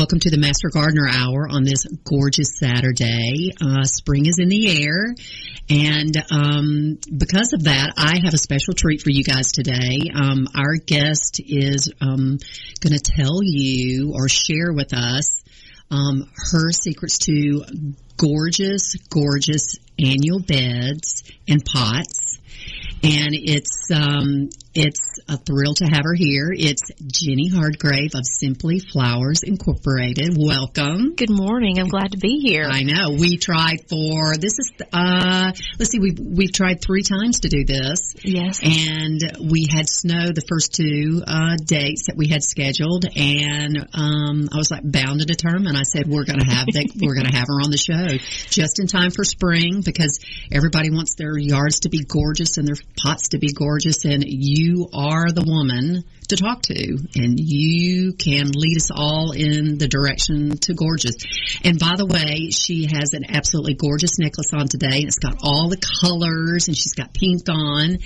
Welcome to the Master Gardener Hour on this gorgeous Saturday. Uh, spring is in the air, and um, because of that, I have a special treat for you guys today. Um, our guest is um, going to tell you or share with us um, her secrets to gorgeous, gorgeous annual beds and pots. And it's um, it's a thrill to have her here. It's Jenny Hardgrave of Simply Flowers Incorporated. Welcome. Good morning. I'm glad to be here. I know. We tried for this is uh let's see we've we've tried 3 times to do this. Yes. And we had snow the first two uh dates that we had scheduled and um I was like bound to determine. I said we're going to have the, we're going to have her on the show just in time for spring because everybody wants their yards to be gorgeous and their pots to be gorgeous and you you are the woman to talk to and you can lead us all in the direction to gorgeous. And by the way, she has an absolutely gorgeous necklace on today and it's got all the colors and she's got pink on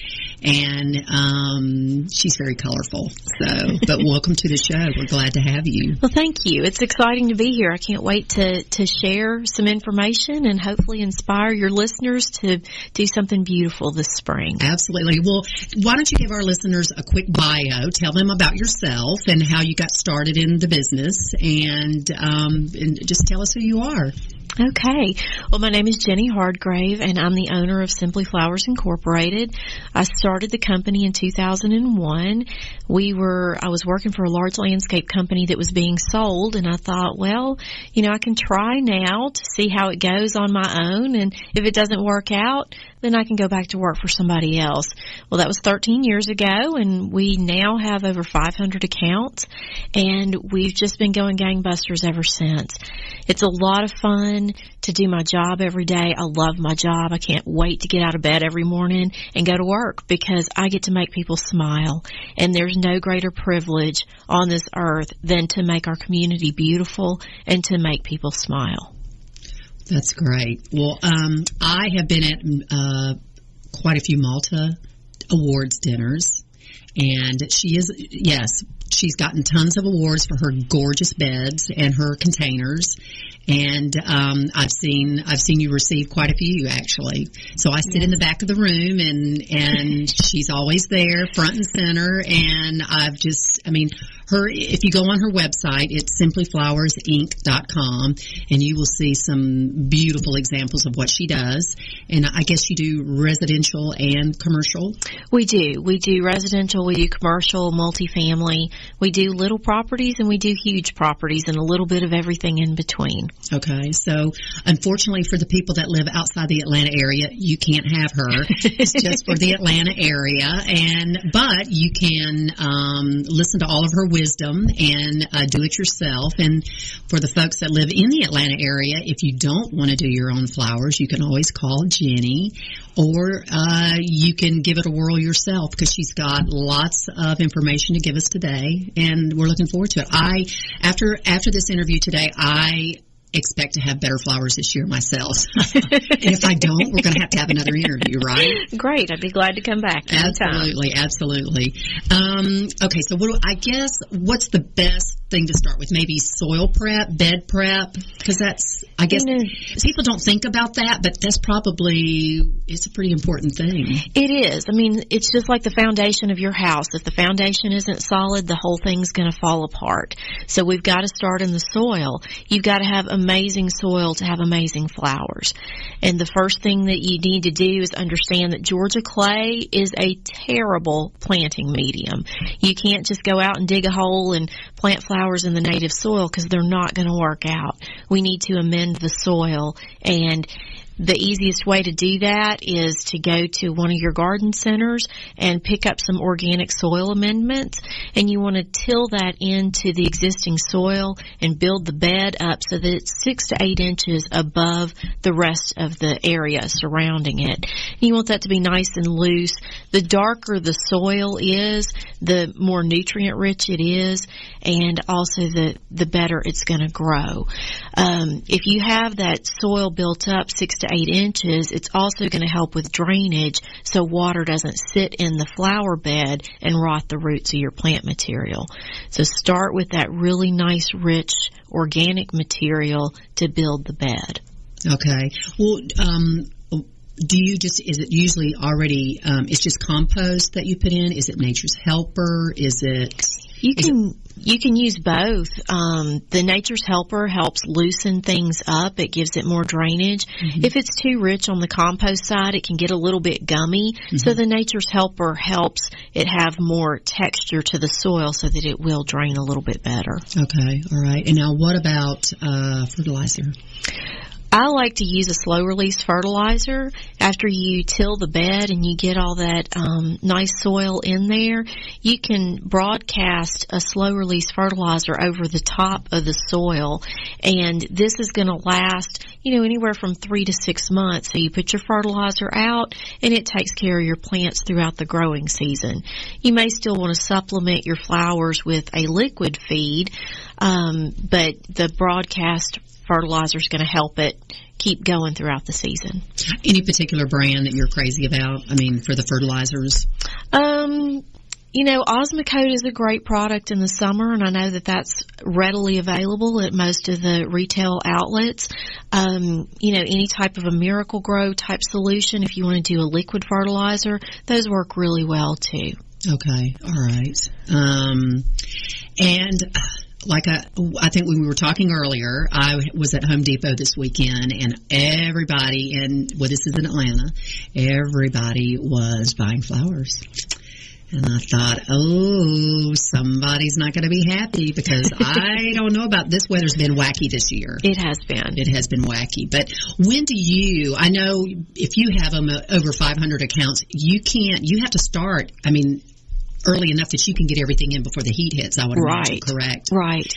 and um, she's very colorful. So, but welcome to the show. We're glad to have you. Well, thank you. It's exciting to be here. I can't wait to, to share some information and hopefully inspire your listeners to do something beautiful this spring. Absolutely. Well, why don't you give our listeners a quick bio? Tell them about yourself and how you got started in the business, and, um, and just tell us who you are. Okay. Well, my name is Jenny Hardgrave, and I'm the owner of Simply Flowers Incorporated. I started the company in 2001. We were, I was working for a large landscape company that was being sold, and I thought, well, you know, I can try now to see how it goes on my own, and if it doesn't work out, then I can go back to work for somebody else. Well, that was 13 years ago, and we now have over 500 accounts, and we've just been going gangbusters ever since. It's a lot of fun to do my job every day. I love my job. I can't wait to get out of bed every morning and go to work because I get to make people smile. And there's no greater privilege on this earth than to make our community beautiful and to make people smile. That's great. Well, um, I have been at uh, quite a few Malta awards dinners. And she is, yes, she's gotten tons of awards for her gorgeous beds and her containers and um, I've seen I've seen you receive quite a few actually. So I sit yes. in the back of the room, and and she's always there, front and center. And I've just, I mean, her if you go on her website it's simplyflowersinc.com and you will see some beautiful examples of what she does and i guess you do residential and commercial we do we do residential we do commercial multifamily we do little properties and we do huge properties and a little bit of everything in between. Okay so unfortunately for the people that live outside the atlanta area you can't have her. It's just for the atlanta area. And but you can um, listen to all of her wisdom and uh, do it yourself. And for the folks that live in the Atlanta area, if you don't want to do your own flowers, you can always call Jenny or uh, you can give it a whirl yourself because she's got lots of information to give us today and we're looking forward to it. I, after, after this interview today, I expect to have better flowers this year myself. and if I don't, we're going to have to have another interview, right? Great. I'd be glad to come back. Anytime. Absolutely, absolutely. Um, okay, so what do, I guess what's the best thing to start with? Maybe soil prep, bed prep, because that's I guess you know, people don't think about that, but that's probably it's a pretty important thing. It is. I mean, it's just like the foundation of your house. If the foundation isn't solid, the whole thing's going to fall apart. So we've got to start in the soil. You've got to have a amazing soil to have amazing flowers. And the first thing that you need to do is understand that Georgia clay is a terrible planting medium. You can't just go out and dig a hole and plant flowers in the native soil because they're not going to work out. We need to amend the soil and the easiest way to do that is to go to one of your garden centers and pick up some organic soil amendments and you want to till that into the existing soil and build the bed up so that it's six to eight inches above the rest of the area surrounding it. You want that to be nice and loose. The darker the soil is, the more nutrient rich it is and also the, the better it's going to grow. Um, if you have that soil built up six to eight inches, it's also going to help with drainage so water doesn't sit in the flower bed and rot the roots of your plant material. So start with that really nice, rich, organic material to build the bed. Okay. Well, um, do you just is it usually already um, it's just compost that you put in is it nature's helper is it you can you can use both. Um, the Nature's Helper helps loosen things up. It gives it more drainage. Mm-hmm. If it's too rich on the compost side, it can get a little bit gummy. Mm-hmm. So the Nature's Helper helps it have more texture to the soil so that it will drain a little bit better. Okay, all right. And now, what about uh, fertilizer? I like to use a slow release fertilizer after you till the bed and you get all that um, nice soil in there. You can broadcast a slow release fertilizer over the top of the soil, and this is going to last, you know, anywhere from three to six months. So you put your fertilizer out, and it takes care of your plants throughout the growing season. You may still want to supplement your flowers with a liquid feed, um, but the broadcast fertilizer is going to help it keep going throughout the season. Any particular brand that you're crazy about? I mean, for the fertilizers? Um, you know, Osmocote is a great product in the summer, and I know that that's readily available at most of the retail outlets. Um, you know, any type of a Miracle-Gro type solution, if you want to do a liquid fertilizer, those work really well too. Okay, all right. Um, and like I, I think when we were talking earlier, I was at Home Depot this weekend, and everybody in well, this is in Atlanta, everybody was buying flowers. And I thought, oh, somebody's not going to be happy because I don't know about this weather's been wacky this year. It has been. It has been wacky. But when do you, I know if you have them over 500 accounts, you can't, you have to start, I mean, early enough that you can get everything in before the heat hits. I would right. imagine, correct? Right.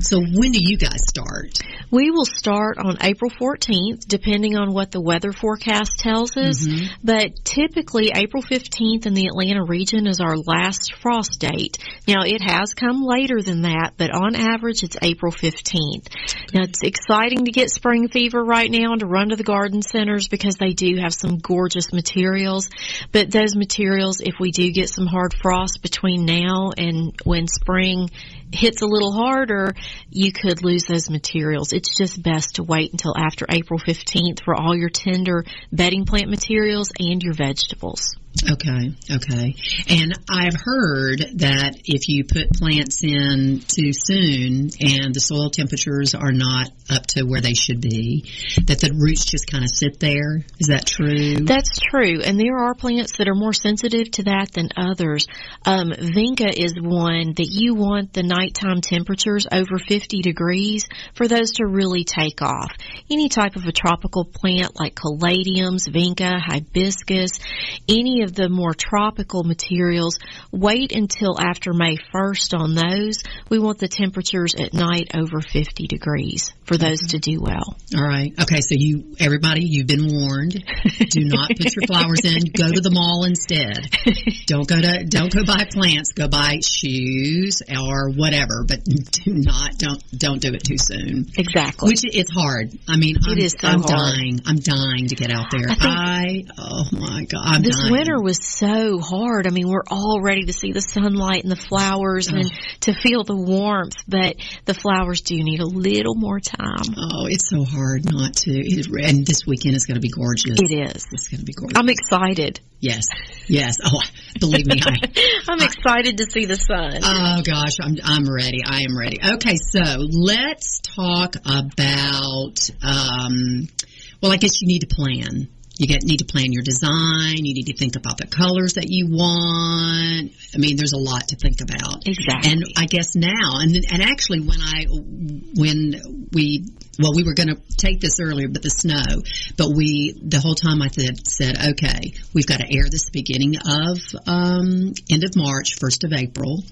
So when do you guys start? We will start on April 14th, depending on what the weather forecast tells us. Mm-hmm. But typically, April 15th in the Atlanta region is our last frost date. Now, it has come later than that, but on average, it's April 15th. Now, it's exciting to get spring fever right now and to run to the garden centers because they do have some gorgeous materials. But those materials, if we do get some hard frost between now and when spring hits a little harder, you could lose those materials. It's just best to wait until after April 15th for all your tender bedding plant materials and your vegetables. Okay, okay. And I've heard that if you put plants in too soon and the soil temperatures are not up to where they should be, that the roots just kind of sit there. Is that true? That's true. And there are plants that are more sensitive to that than others. Um, vinca is one that you want the nighttime temperatures over 50 degrees for those to really take off. Any type of a tropical plant like caladiums, vinca, hibiscus, any of the more tropical materials, wait until after May 1st on those. We want the temperatures at night over 50 degrees for those to do well. All right. Okay. So you, everybody, you've been warned. Do not put your flowers in. Go to the mall instead. Don't go to, don't go buy plants. Go buy shoes or whatever, but do not, don't, don't do it too soon. Exactly. Which it's hard. I mean, I'm, it is so I'm dying. I'm dying to get out there. I, I oh my God. I'm this dying. winter was so hard. I mean, we're all ready to see the sunlight and the flowers and to feel the warmth, but the flowers do need a little more time. Oh, it's so hard not to. and this weekend is going to be gorgeous. It is. It's going to be gorgeous. I'm excited. Yes, yes. Oh, believe me, I, I'm excited to see the sun. Oh gosh, I'm I'm ready. I am ready. Okay, so let's talk about. Um, well, I guess you need to plan. You get, need to plan your design. You need to think about the colors that you want. I mean, there's a lot to think about. Exactly. And I guess now, and and actually, when I when we well, we were going to take this earlier, but the snow. But we the whole time I said said okay, we've got to air this beginning of um, end of March, first of April,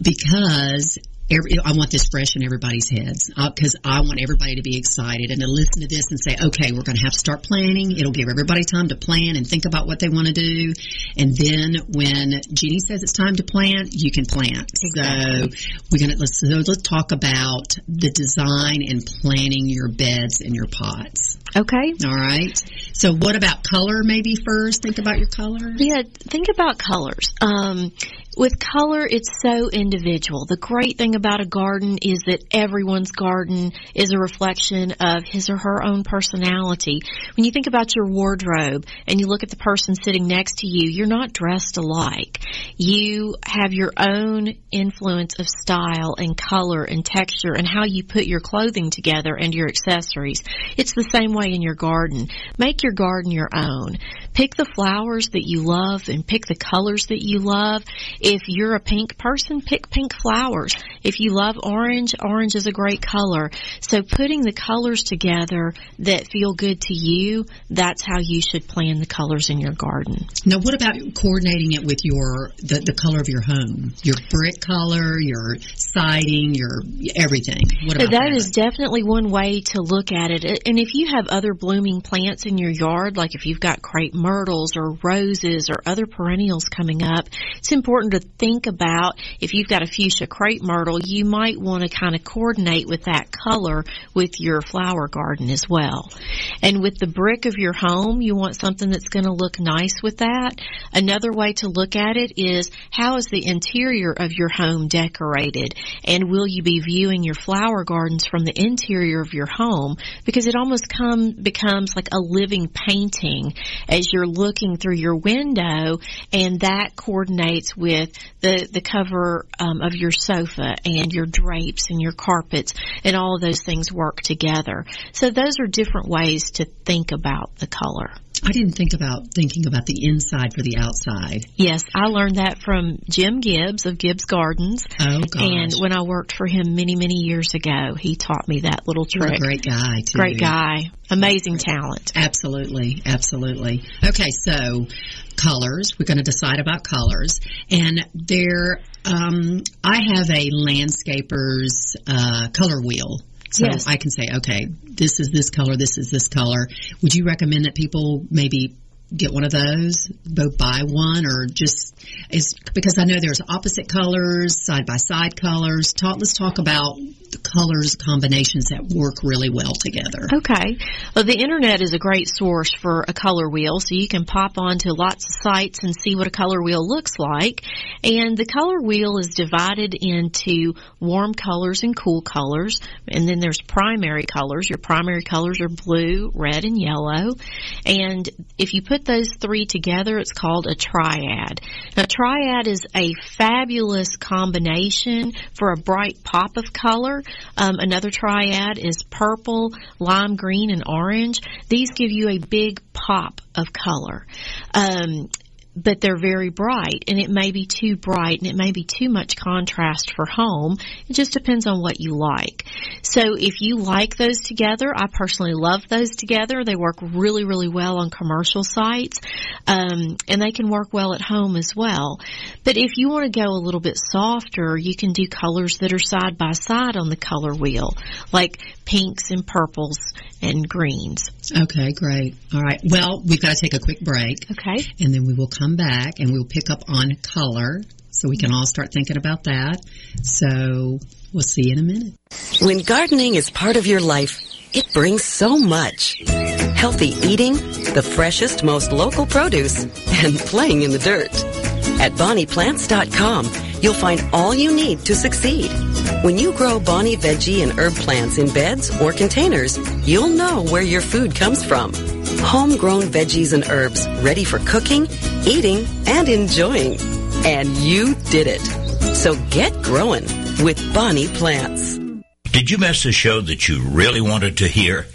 because every, I want this fresh in everybody's heads because uh, I want everybody to be excited and to listen to this and say, okay, we're going to have to start planning. It'll give everybody time to plan and think about what they want to do. And then when Jeannie says it's time to plant, you can plant. Exactly. So we're going to, let's, so let's talk about the design and planning your beds and your pots. Okay. All right. So what about color maybe first? Think about your colors. Yeah, think about colors. Um, with color, it's so individual. The great thing about a garden is that everyone's garden is a reflection of his or her own personality. When you think about your wardrobe and you look at the person sitting next to you, you're not dressed alike. You have your own influence of style and color and texture and how you put your clothing together and your accessories. It's the same way in your garden. Make your garden your own. Pick the flowers that you love and pick the colors that you love if you're a pink person, pick pink flowers. If you love orange, orange is a great color. So putting the colors together that feel good to you, that's how you should plan the colors in your garden. Now, what about coordinating it with your the, the color of your home, your brick color, your siding, your everything? What about that, that is definitely one way to look at it. And if you have other blooming plants in your yard, like if you've got crepe myrtles or roses or other perennials coming up, it's important to think about if you've got a fuchsia crepe myrtle, you might want to kind of coordinate with that color with your flower garden as well. And with the brick of your home, you want something that's going to look nice with that. Another way to look at it is how is the interior of your home decorated? And will you be viewing your flower gardens from the interior of your home? Because it almost come, becomes like a living painting as you're looking through your window and that coordinates with the the cover um, of your sofa and your drapes and your carpets and all of those things work together. So those are different ways to think about the color. I didn't think about thinking about the inside for the outside. Yes, I learned that from Jim Gibbs of Gibbs Gardens. Oh, gosh. And when I worked for him many, many years ago, he taught me that little trick. Great guy, too. Great guy. Amazing talent. Absolutely, absolutely. Okay, so colors. We're going to decide about colors, and there. Um, I have a landscaper's uh, color wheel so yes. I can say, okay, this is this color, this is this color. Would you recommend that people maybe get one of those, both buy one or just is because I know there's opposite colors, side by side colors. Talk, let's talk about the colors combinations that work really well together. Okay. Well, the internet is a great source for a color wheel, so you can pop onto lots of sites and see what a color wheel looks like. And the color wheel is divided into warm colors and cool colors, and then there's primary colors. Your primary colors are blue, red, and yellow. And if you put those three together, it's called a triad. Now, triad is a fabulous combination for a bright pop of color. Um, another triad is purple, lime green, and orange. These give you a big pop of color. Um, but they're very bright and it may be too bright and it may be too much contrast for home. It just depends on what you like. So if you like those together, I personally love those together. They work really, really well on commercial sites. Um, and they can work well at home as well. But if you want to go a little bit softer, you can do colors that are side by side on the color wheel, like pinks and purples and greens. Okay, great. All right. Well, we've got to take a quick break. Okay. And then we will come back and we'll pick up on color so we can all start thinking about that. So we'll see you in a minute. When gardening is part of your life, it brings so much. Healthy eating, the freshest, most local produce, and playing in the dirt. At BonniePlants.com, you'll find all you need to succeed. When you grow Bonnie veggie and herb plants in beds or containers, you'll know where your food comes from. Homegrown veggies and herbs ready for cooking, eating, and enjoying. And you did it. So get growing with Bonnie Plants. Did you miss a show that you really wanted to hear?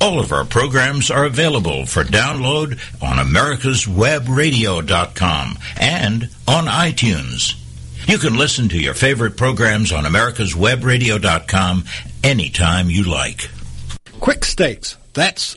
All of our programs are available for download on americaswebradio.com and on iTunes. You can listen to your favorite programs on americaswebradio.com anytime you like. Quick Stakes. That's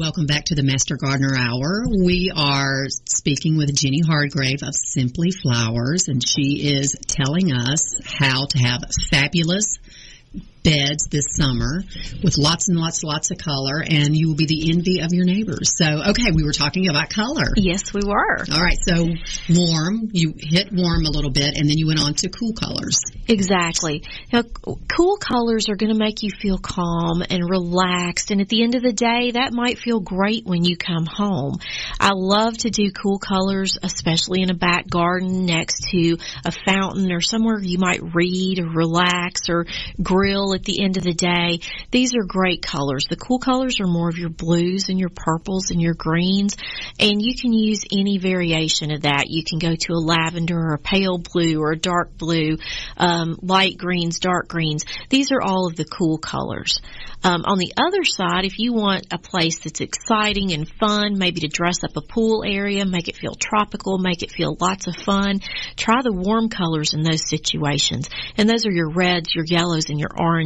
Welcome back to the Master Gardener Hour. We are speaking with Jenny Hardgrave of Simply Flowers, and she is telling us how to have fabulous beds this summer with lots and lots lots of color and you will be the envy of your neighbors. So, okay, we were talking about color. Yes, we were. All right, so warm, you hit warm a little bit and then you went on to cool colors. Exactly. Now, cool colors are going to make you feel calm and relaxed and at the end of the day, that might feel great when you come home. I love to do cool colors, especially in a back garden next to a fountain or somewhere you might read or relax or grill at the end of the day. These are great colors. The cool colors are more of your blues and your purples and your greens, and you can use any variation of that. You can go to a lavender or a pale blue or a dark blue, um, light greens, dark greens. These are all of the cool colors. Um, on the other side, if you want a place that's exciting and fun, maybe to dress up a pool area, make it feel tropical, make it feel lots of fun, try the warm colors in those situations. And those are your reds, your yellows, and your oranges.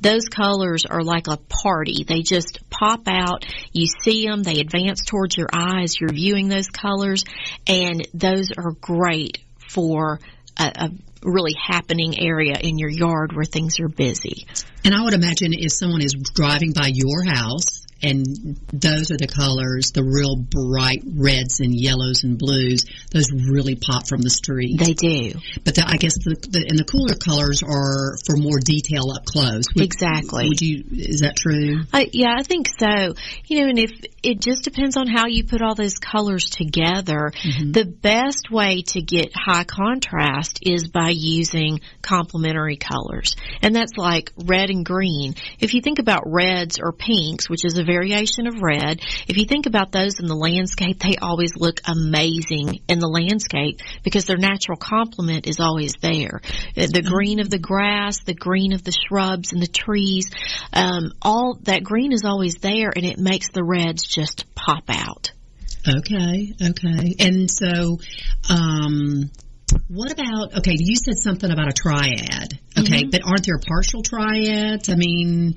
Those colors are like a party. They just pop out. You see them. They advance towards your eyes. You're viewing those colors and those are great for a, a really happening area in your yard where things are busy. And I would imagine if someone is driving by your house and those are the colors, the real bright reds and yellows and blues. Those really pop from the street. They do. But the, I guess the, the and the cooler colors are for more detail up close. Would, exactly. Would you? Is that true? I, yeah, I think so. You know, and if it just depends on how you put all those colors together. Mm-hmm. The best way to get high contrast is by using complementary colors, and that's like red and green. If you think about reds or pinks, which is a variation of red. If you think about those in the landscape, they always look amazing in the landscape because their natural complement is always there. Uh, the green of the grass, the green of the shrubs and the trees, um, all that green is always there and it makes the reds just pop out. Okay, okay. And so, um, what about okay? You said something about a triad. Okay, mm-hmm. but aren't there partial triads? I mean,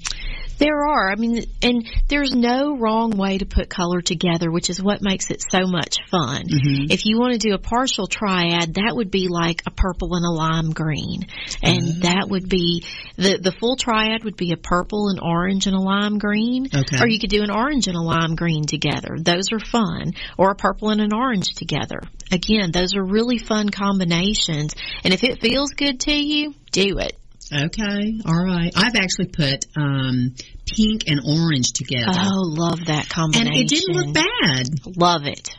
there are. I mean, and there's no wrong way to put color together, which is what makes it so much fun. Mm-hmm. If you want to do a partial triad, that would be like a purple and a lime green. And mm-hmm. that would be, the, the full triad would be a purple and orange and a lime green. Okay. Or you could do an orange and a lime green together. Those are fun. Or a purple and an orange together. Again, those are really fun combinations. And if it feels good to you, do it. Okay, all right. I've actually put um, pink and orange together. Oh, love that combination. And it didn't look bad. Love it.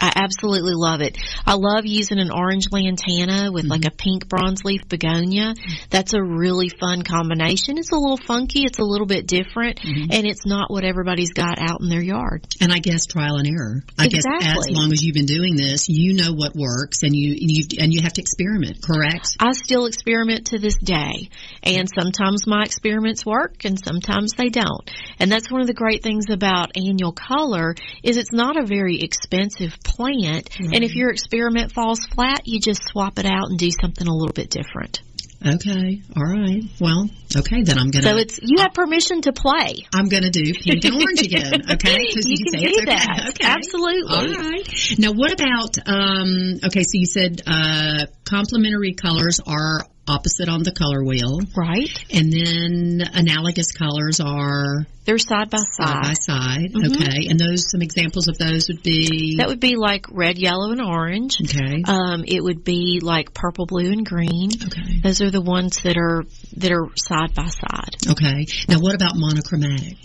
I absolutely love it. I love using an orange lantana with mm-hmm. like a pink bronze leaf begonia. That's a really fun combination. It's a little funky, it's a little bit different, mm-hmm. and it's not what everybody's got out in their yard. And I guess trial and error. I exactly. guess as long as you've been doing this, you know what works, and you and you and you have to experiment. Correct? I still experiment to this day, and sometimes my experiments work, and sometimes they don't. And that's one of the great things about annual color is it's not a very expensive plant. Mm-hmm. And if your experiment falls flat, you just swap it out and do something a little bit different. Okay. All right. Well, okay, then I'm going to. So it's, you have permission to play. I'm going to do pink and orange again. Okay. you, you can, do that. Okay. Absolutely. All right. Now, what about, um, okay, so you said, uh, complementary colors are opposite on the color wheel. Right. And then analogous colors are They're side by side Side by side. side. Okay. And those, some examples of those would be. That would be like red, yellow, and orange. okay. Um, it would be like purple, blue, and green. okay. Those are the ones that are that are side by side. Okay. Now, what about monochromatic?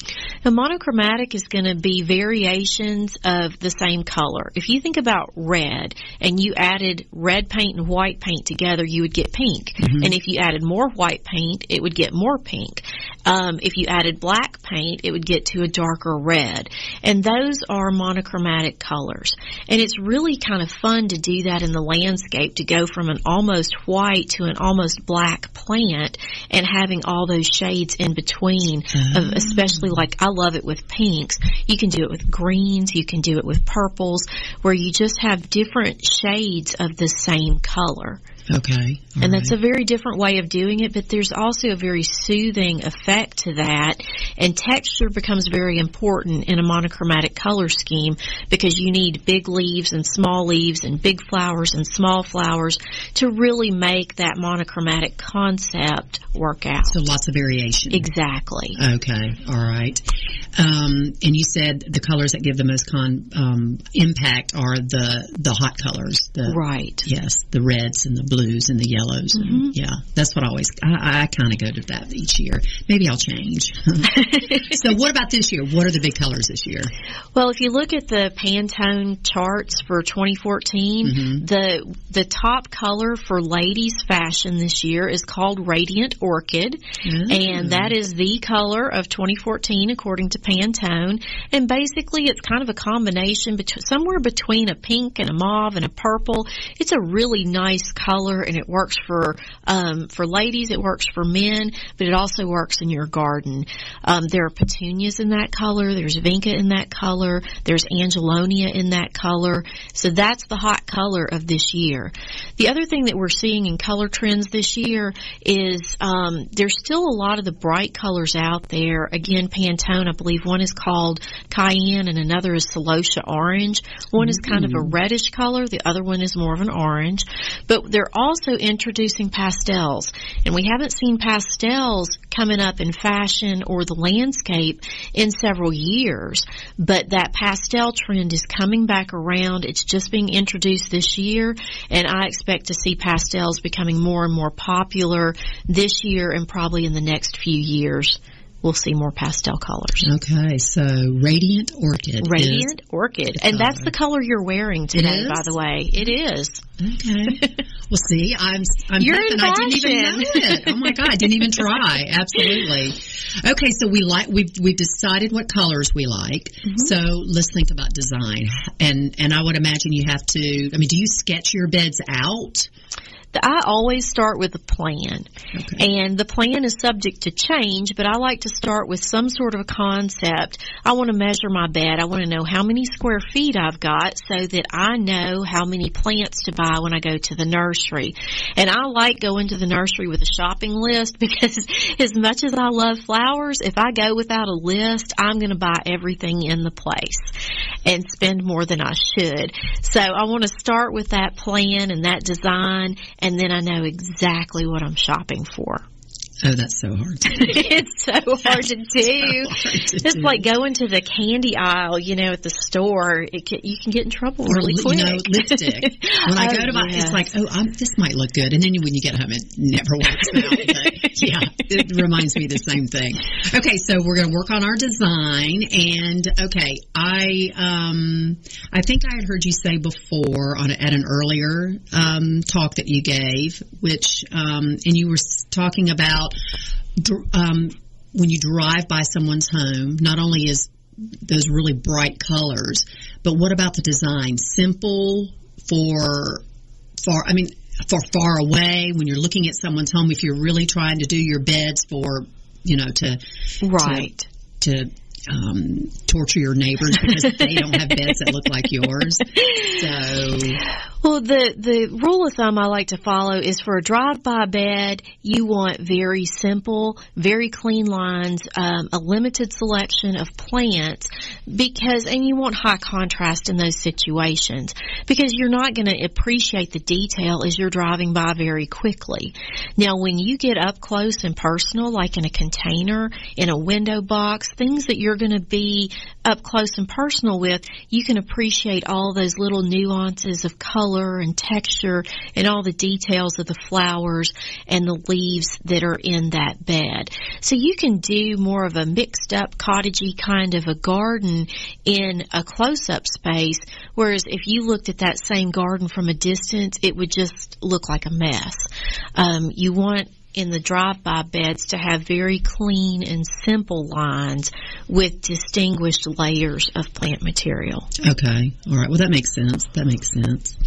The monochromatic is going to be variations of the same color. If you think about red and you added red paint and white paint together, you would get pink. And if you added more white paint, it would get more pink. Um, if you added black paint, it would get to a darker red. And those are monochromatic colors. And it's really kind of fun to do that in the landscape to go from an almost white to an almost black plant and having all those shades in between of especially like I love it with pinks. You can do it with greens, you can do it with purples where you just have different shades of the same color. Okay. All And that's right. a very different way of doing it, but there's also a very soothing effect to that. And texture becomes very important in a monochromatic color scheme because you need big leaves and small leaves and big flowers and small flowers to really make that monochromatic concept work out. So lots of variation. Exactly. Okay, all right. Um, and you said the colors that give the most con um, impact are the the hot colors. The, Right. Yes, the reds and the blues and the yellows. Mm-hmm. And, yeah, that's what I always. I, I kind of go to that each year. Maybe I'll change. so, what about this year? What are the big colors this year? Well, if you look at the Pantone charts for 2014, Mm-hmm. the the top color for ladies fashion this year is called Radiant Orchid, and that is the color of 2014 according to Pantone. And basically, it's kind of a combination between somewhere between a pink and a mauve and a purple. It's a really nice color, and it works for um, for ladies. It works for men, but it also works in your garden. Um, there are petunias in that color. There's vinca in that color. There's angelonia in that color. So that's the hot color of this year. The other thing that we're seeing in color trends this year is um, there's still a lot of the bright colors out there. Again, Pantone, I believe one is called cayenne and another is celosia orange. One is kind of a reddish color. The other one is more of an orange. But they're also introducing pastels. And we haven't seen pastels coming up in fashion or the landscape in several years. But that pastel trend is coming back around. It's just being introduced this year. And I expect to see pastels becoming more and more popular this year and probably in the next few years. We'll see more pastel colors. Okay, so radiant orchid. Radiant orchid. And that's the color you're wearing today, by the way. It is. Is, okay. well, see, I'm. I'm You're in I didn't even know it. Oh my god, I didn't even try. Absolutely. Okay, so we like we've we've decided what colors we like. Mm-hmm. So let's think about design. And and I would imagine you have to. I mean, do you sketch your beds out? I always start with a plan. Okay. And the plan is subject to change, but I like to start with some sort of a concept. I want to measure my bed. I want to know how many square feet I've got so that I know how many plants to buy when I go to the nursery. And I like going to the nursery with a shopping list because as much as I love flowers, if I go without a list, I'm going to buy everything in the place and spend more than I should. So I want to start with that plan and that design and then I know exactly what I'm shopping for. Oh, that's so hard. To do. it's so hard to do. hard to it's do. like going to the candy aisle, you know, at the store. It can, you can get in trouble Or really quick. you know, lipstick. When I Oh, go to buy, yes. it's like, oh, I'm, this might look good, and then when you get home, it never works out. But yeah, it reminds me of the same thing. Okay, so we're going to work on our design, and okay, I um, I think I had heard you say before on a, at an earlier um, talk that you gave, which um, and you were talking about um, when you drive by someone's home, not only is those really bright colors, but what about the design? Simple for far. I mean, for far away when you're looking at someone's home. If you're really trying to do your beds for, you know, to right. to um, torture your neighbors because they don't have beds that look like yours. So Well, the the rule of thumb I like to follow is for a drive-by bed, you want very simple, very clean lines, um, a limited selection of plants, because and you want high contrast in those situations because you're not going to appreciate the detail as you're driving by very quickly. Now, when you get up close and personal, like in a container, in a window box, things that you're going to be up close and personal with, you can appreciate all those little nuances of color and texture and all the details of the flowers and the leaves that are in that bed. So you can do more of a mixed up cottagey kind of a garden in a close up space, whereas if you looked at that same garden from a distance, it would just look like a mess. Um, you want in the drive-by beds to have very clean and simple lines with distinguished layers of plant material. Okay. All right. Well, that makes sense. That makes sense.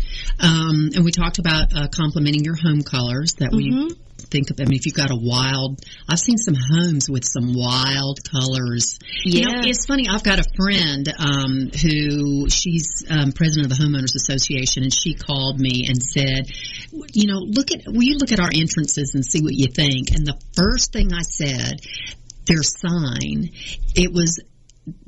Um, and we talked about uh, complementing your home colors that we Mhm. Think of. I mean, if you've got a wild, I've seen some homes with some wild colors. You know, it's funny. I've got a friend um, who she's um, president of the homeowners association, and she called me and said, "You know, look at will you look at our entrances and see what you think?" And the first thing I said, their sign, it was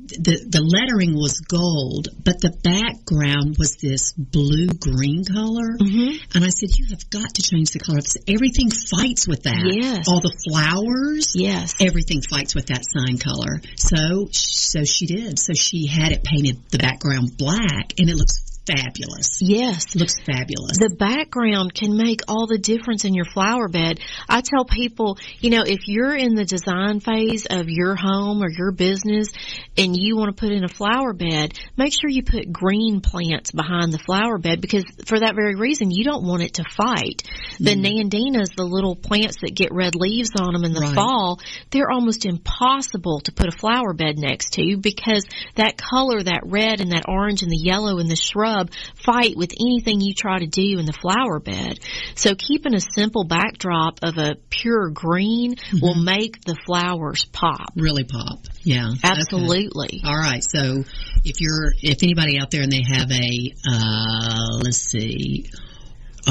the the lettering was gold, but the background was this blue green color. Mm-hmm. And I said, "You have got to change the color. Everything fights with that. Yes. all the flowers, Yes. everything fights with that sign color." So, so she did. So she had it painted the background black, and it looks fabulous. Yes. Looks fabulous. The background can make all the difference in your flower bed. I tell people, you know, if you're in the design phase of your home or your business and you want to put in a flower bed, make sure you put green plants behind the flower bed because for that very reason, you don't want it to fight. The mm-hmm. nandinas, the little plants that get red leaves on them in the Right. fall, they're almost impossible to put a flower bed next to because that color, that red and that orange and the yellow and the shrub fight with anything you try to do in the flower bed. So keeping a simple backdrop of a pure green will make the flowers pop. really pop. Yeah, Okay. Absolutely. All right. So if you're, if anybody out there and they have a, uh, let's see.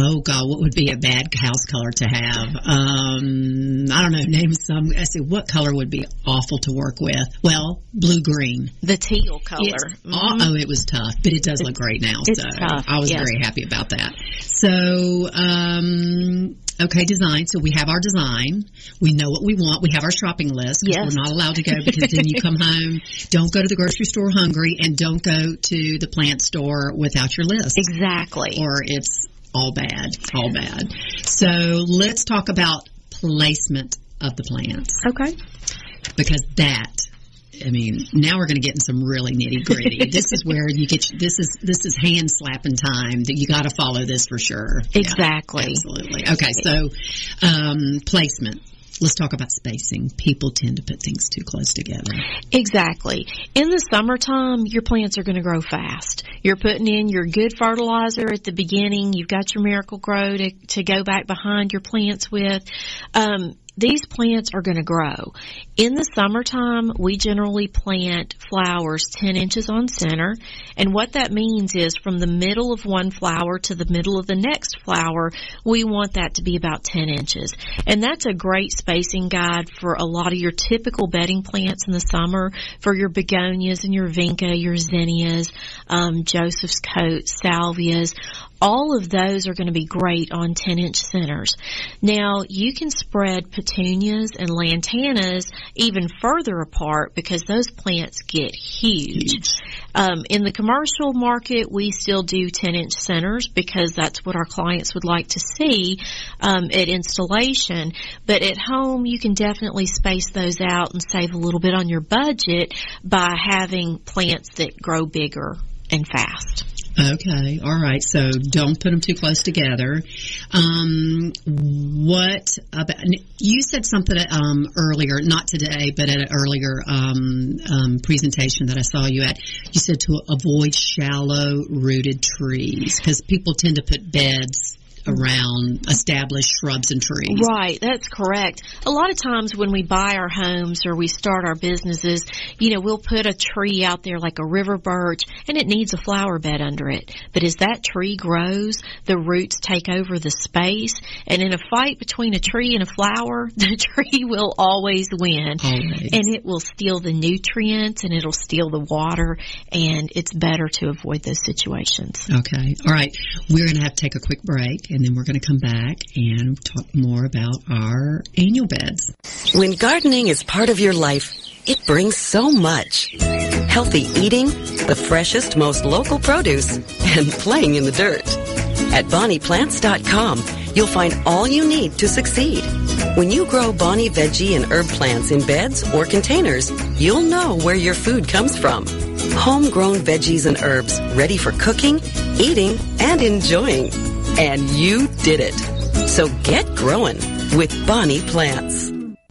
Oh God, what would be a bad house color to have? Um, I don't know. Name some. I say, what color would be awful to work with? Well, blue green. The teal color. It's- Mhm. Oh, it was tough, but it does look great now. It's so tough, I was yes. very happy about that. So, um, okay, design. So we have our design. We know what we want. We have our shopping list. Yes. We're not allowed to go because then you come home. Don't go to the grocery store hungry, and don't go to the plant store without your list Exactly. or it's all bad, all bad. So let's talk about placement of the plants Okay. because that I mean, now we're going to get in some really nitty gritty. this is where you get this is this is hand slapping time. That you got to follow this for sure. Yeah, Exactly. absolutely. Okay, so um, placement. Let's talk about spacing. People tend to put things too close together. Exactly. In the summertime, your plants are going to grow fast. You're putting in your good fertilizer at the beginning. You've got your Miracle-Gro to, to go back behind your plants with. Um, these plants are going to grow. In the summertime, we generally plant flowers 10 inches on center. And what that means is from the middle of one flower to the middle of the next flower, we want that to be about 10 inches. And that's a great spacing guide for a lot of your typical bedding plants in the summer, for your begonias and your vinca, your zinnias, um, Joseph's coat, salvias. All of those are going to be great on 10 inch centers. Now you can spread petunias and lantanas even further apart because those plants get huge. Um, in the commercial market, we still do 10 inch centers because that's what our clients would like to see um, at installation. But at home, you can definitely space those out and save a little bit on your budget by having plants that grow bigger and fast. Okay, all right. So don't put them too close together. Um, what about? You said something um, earlier, not today, but at an earlier um, um, presentation that I saw you at. You said to avoid shallow rooted trees because people tend to put beds around established shrubs and trees. Right, that's correct. A lot of times when we buy our homes or we start our businesses, you know, we'll put a tree out there like a river birch and it needs a flower bed under it. But as that tree grows, the roots take over the space and in a fight between a tree and a flower, the tree will always win. Always. And it will steal the nutrients and it'll steal the water and it's better to avoid those situations. Okay. All right. We're going to have to take a quick break and then we're going to come back and talk more about our annual beds. When gardening is part of your life, it brings so much. Healthy eating, the freshest, most local produce, and playing in the dirt. At BonniePlants.com, you'll find all you need to succeed. When you grow Bonnie veggie and herb plants in beds or containers, you'll know where your food comes from. Homegrown veggies and herbs ready for cooking, eating, and enjoying. And you did it. So get growing with Bonnie Plants.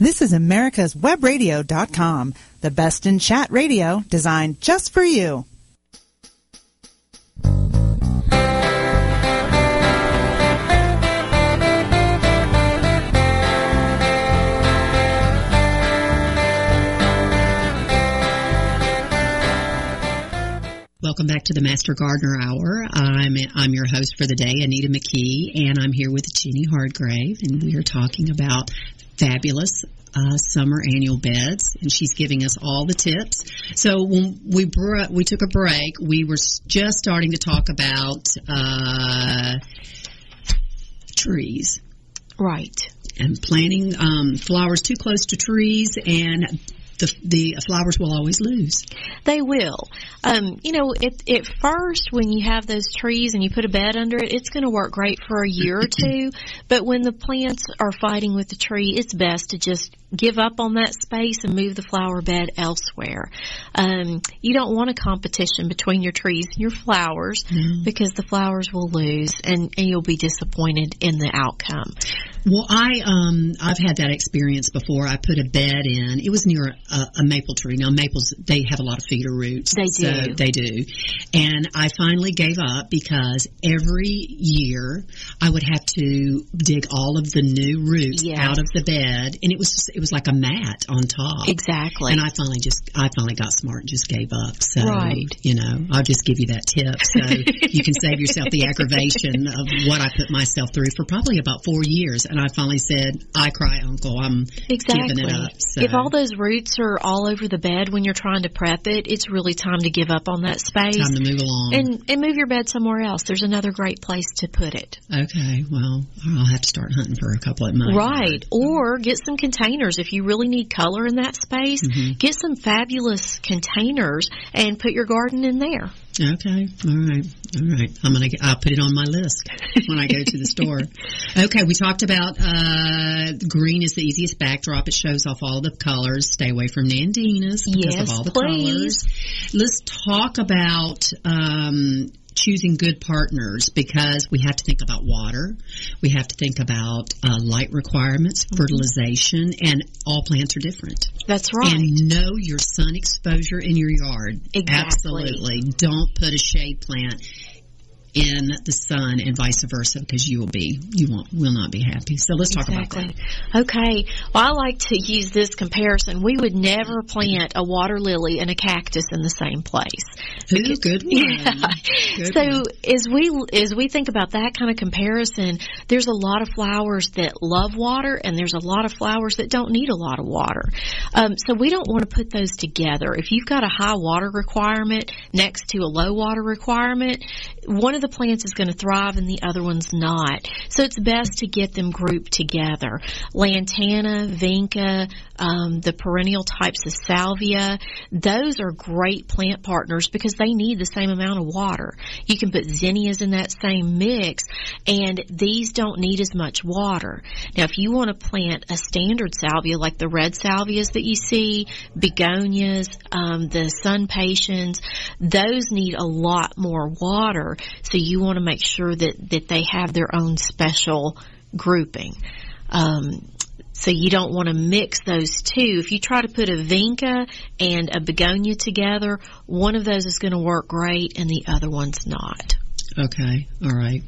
This is America's Webradio.com, the best in chat radio designed just for you. Welcome back to the Master Gardener Hour. I'm I'm your host for the day, Anita McKee, and I'm here with Jenny Hardgrave, and we are talking about fabulous uh, summer annual beds, and she's giving us all the tips. So when we br- we took a break, we were just starting to talk about uh, trees Right. and planting um, flowers too close to trees, and the the flowers will always lose. They will. Um, you know, at, at first, when you have those trees and you put a bed under it, it's going to work great for a year or two. But when the plants are fighting with the tree, it's best to just give up on that space and move the flower bed elsewhere. Um, you don't want a competition between your trees and your flowers because the flowers will lose and, and you'll be disappointed in the outcome. Well, I um I've had that experience before. I put a bed in. It was near a, a maple tree. Now maples they have a lot of feeder roots. They So do. they do. And I finally gave up because every year I would have to dig all of the new roots Yes. out of the bed, and it was just, it was like a mat on top. Exactly. And I finally just I finally got smart and just gave up. So Right. you know I'll just give you that tip so you can save yourself the aggravation of what I put myself through for probably about four years. And I finally said, "I cry, Uncle. I'm Exactly. giving it up." So. If all those roots are all over the bed when you're trying to prep it, it's really time to give up on that space time to move along. and and move your bed somewhere else. There's another great place to put it. okay, well, I'll have to start hunting for a couple of months. Right. Or get some containers if you really need color in that space. Mm-hmm. Get some fabulous containers and put your garden in there. Okay, all right, all right. I'm gonna. I'll put it on my list when I go to the store. Okay, we talked about uh, green is the easiest backdrop. It shows off all the colors. Stay away from Nandinas because Yes, of all the please. colors. Let's talk about. Um, choosing good partners because we have to think about water, we have to think about uh, light requirements, Mm-hmm. fertilization, and all plants are different. That's right. And know your sun exposure in your yard. Exactly. Absolutely. Don't put a shade plant in the sun and vice versa because you will be you won't will not be happy. So let's talk about that. Okay. Well, I like to use this comparison. We would never plant a water lily and a cactus in the same place. Ooh, good one. Yeah. Good so one. as we as we think about that kind of comparison, there's a lot of flowers that love water, and there's a lot of flowers that don't need a lot of water. Um, so we don't want to put those together. If you've got a high water requirement next to a low water requirement, one of the plants is going to thrive and the other one's not. So it's best to get them grouped together. Lantana, vinca, um, the perennial types of salvia. Those are great plant partners because they need the same amount of water. You can put zinnias in that same mix, and these don't need as much water. Now, if you want to plant a standard salvia like the red salvias that you see, begonias, um, the sun patiens, those need a lot more water. So you want to make sure that that they have their own special grouping. Um, so you don't want to mix those two. If you try to put a vinca and a begonia together, one of those is going to work great and the other one's not. Okay, all right.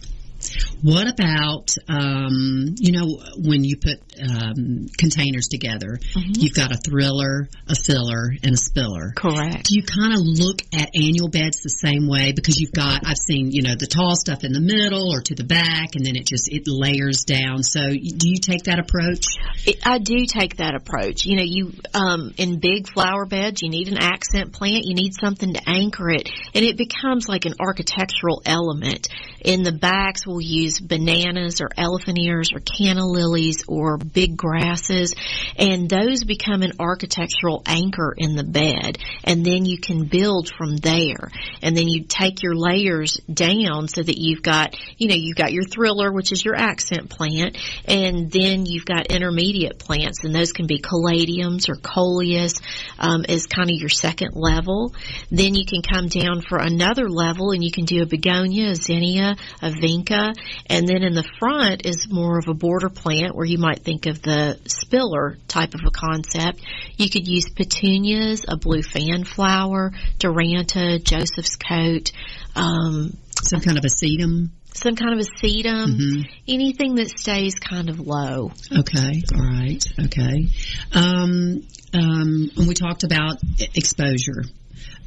What about, um, you know, when you put um, containers together, Mm-hmm. you've got a thriller, a filler, and a spiller. Correct. Do you kind of look at annual beds the same way? Because you've got, I've seen, you know, the tall stuff in the middle or to the back, and then it just, it layers down. So do you take that approach? It, I do take that approach. You know, you um, in big flower beds, you need an accent plant. You need something to anchor it, and it becomes like an architectural element. In the backs, we'll use bananas or elephant ears or canna lilies or big grasses, and those become an architectural anchor in the bed. And then you can build from there. And then you take your layers down so that you've got, you know, you've got your thriller, which is your accent plant, and then you've got intermediate plants, and those can be caladiums or coleus um, as kind of your second level. Then you can come down for another level, and you can do a begonia, a zinnia, a vinca, and then in the front is more of a border plant where you might think of the spiller type of a concept. You could use petunias, a blue fan flower, duranta, Joseph's coat, um, Some kind of a sedum? some kind of a sedum, Mhm. anything that stays kind of low. Okay, all right, okay. Um, um, and we talked about exposure.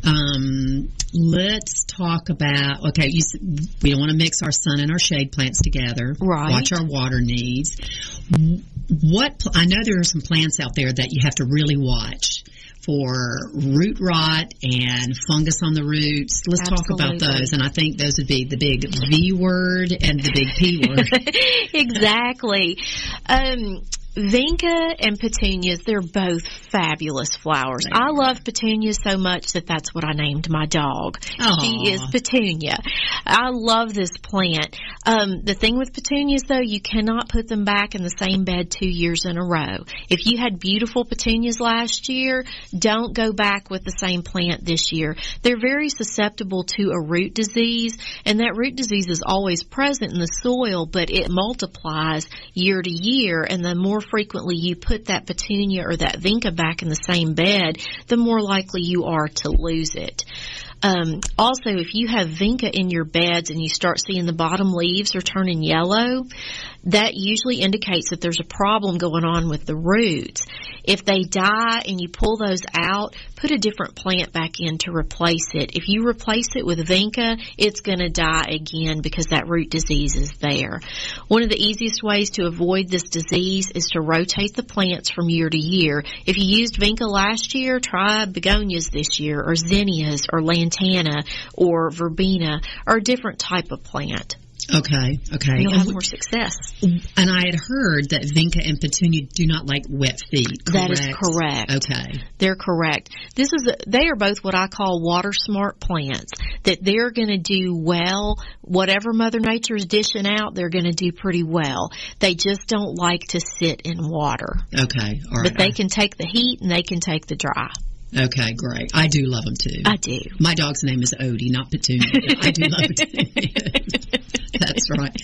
Um, let's talk about. Okay, you, we don't want to mix our sun and our shade plants together. Right. Watch our water needs. What I know there are some plants out there that you have to really watch for root rot and fungus on the roots. Let's talk about those. And I think those would be the big V word and the big P word. exactly. Um, Vinca and petunias, they're both fabulous flowers. I love petunias so much that that's what I named my dog. Aw. She is Petunia. I love this plant. Um, the thing with petunias though, you cannot put them back in the same bed two years in a row. If you had beautiful petunias last year, don't go back with the same plant this year. They're very susceptible to a root disease and that root disease is always present in the soil, but it multiplies year to year and the more frequently you put that petunia or that vinca back in the same bed, the more likely you are to lose it. Um, also, if you have vinca in your beds and you start seeing the bottom leaves are turning yellow, that usually indicates that there's a problem going on with the roots. If they die and you pull those out, put a different plant back in to replace it. If you replace it with vinca, it's going to die again because that root disease is there. One of the easiest ways to avoid this disease is to rotate the plants from year to year. If you used vinca last year, try begonias this year or zinnias or lantana or verbena or a different type of plant. Okay, okay. You'll And have more success. And I had heard that Vinca and Petunia do not like wet feet. That is correct? correct. Okay. They're correct. This is a, they are both what I call water smart plants. That they're going to do well. Whatever Mother Nature is dishing out, they're going to do pretty well. They just don't like to sit in water. Okay. All right. But they can take the heat and they can take the dry. Okay, great. I do love them too. I do. My dog's name is Odie, not Petunia. I do love Petunia. That's right.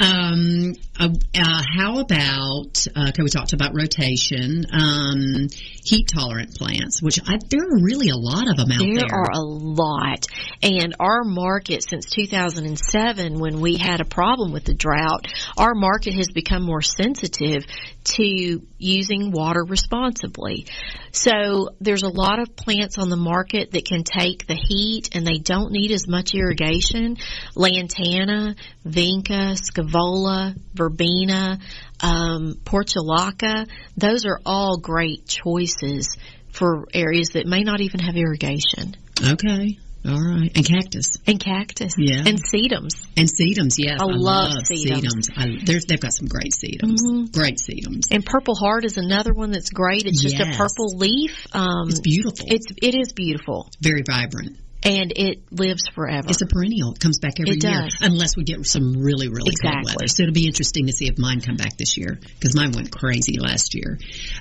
Um, uh, uh, how about, uh, okay, we talked about rotation, um, heat tolerant plants, which I, there are really a lot of them out There there. are a lot. And our market since 2007, when we had a problem with the drought, our market has become more sensitive to using water responsibly. So there's a lot of plants on the market that can take the heat and they don't need as much irrigation. Lantana, Vinca, Scaevola, Verbena, um, Portulaca, those are all great choices for areas that may not even have irrigation. Okay. All right. And cactus. And cactus. Yeah. And sedums. And sedums, yes. I love sedums. I, they've got some great sedums. Mhm. Great sedums. And Purple Heart is another one that's great. It's just a purple leaf. Um, It's beautiful. It's it is beautiful, Very vibrant. And it lives forever. It's a perennial. It comes back every It year. does. Unless we get some really, really cold weather. So it'll be interesting to see if mine come back this year because mine went crazy last year.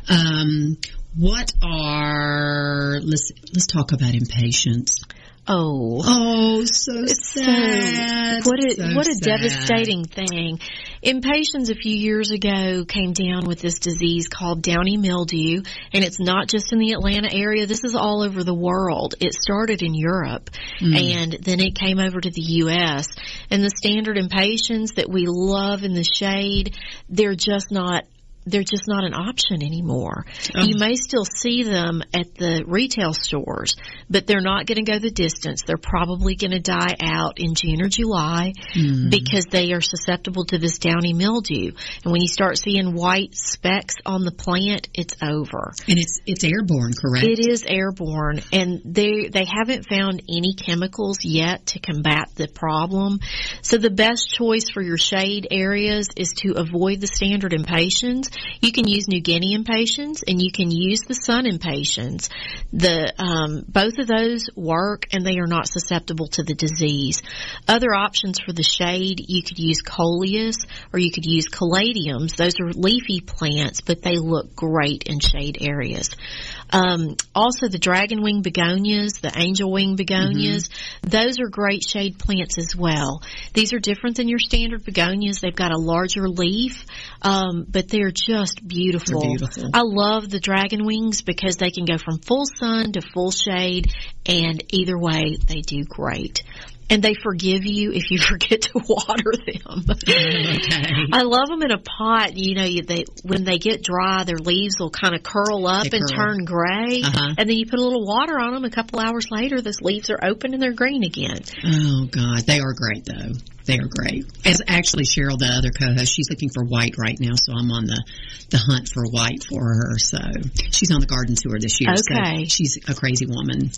Um, what are let's let's talk about impatiens. Oh, Oh, so It's sad. so what a So what a sad. devastating thing. Impatiens a few years ago came down with this disease called downy mildew, and it's not just in the Atlanta area. This is all over the world. It started in Europe, Hmm. and then it came over to the U.S. And the standard impatiens that we love in the shade, they're just not. They're just not an option anymore. Oh. You may still see them at the retail stores, but they're not going to go the distance. They're probably going to die out in June or July Hmm. because they are susceptible to this downy mildew. And when you start seeing white specks on the plant, it's over. And it's it's airborne, correct? It is airborne and they they haven't found any chemicals yet to combat the problem. So the best choice for your shade areas is to avoid the standard impatiens. You can use New Guinea impatiens and you can use the sun impatiens. The um, both of those work and they are not susceptible to the disease. Other options for the shade, you could use coleus or you could use caladiums. Those are leafy plants, but they look great in shade areas. Um, also, the dragon wing begonias, the angel wing begonias, those are great shade plants as well. These are different than your standard begonias. They've got a larger leaf, um, but they're just beautiful. They're beautiful. I love the dragon wings because they can go from full sun to full shade, and either way, they do great. And they forgive you if you forget to water them. okay. I love them in a pot. You know, you, they when they get dry, their leaves will kind of curl up They and curl. turn gray. Uh-huh. And then you put a little water on them. A couple hours later, those leaves are open and they're green again. Oh God, they are great though. They are great. As actually Cheryl, the other co-host, she's looking for white right now, so I'm on the the hunt for white for her. So she's on the garden tour this year. Okay. So she's a crazy woman.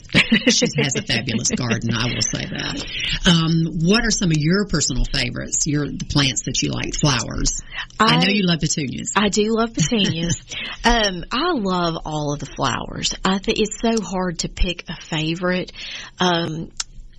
she has a fabulous garden. I will say that. Um, what are some of your personal favorites? Your the plants that you like, flowers. I, know you love petunias. I do love petunias. um, I love all of the flowers. I think it's so hard to pick a favorite. Um,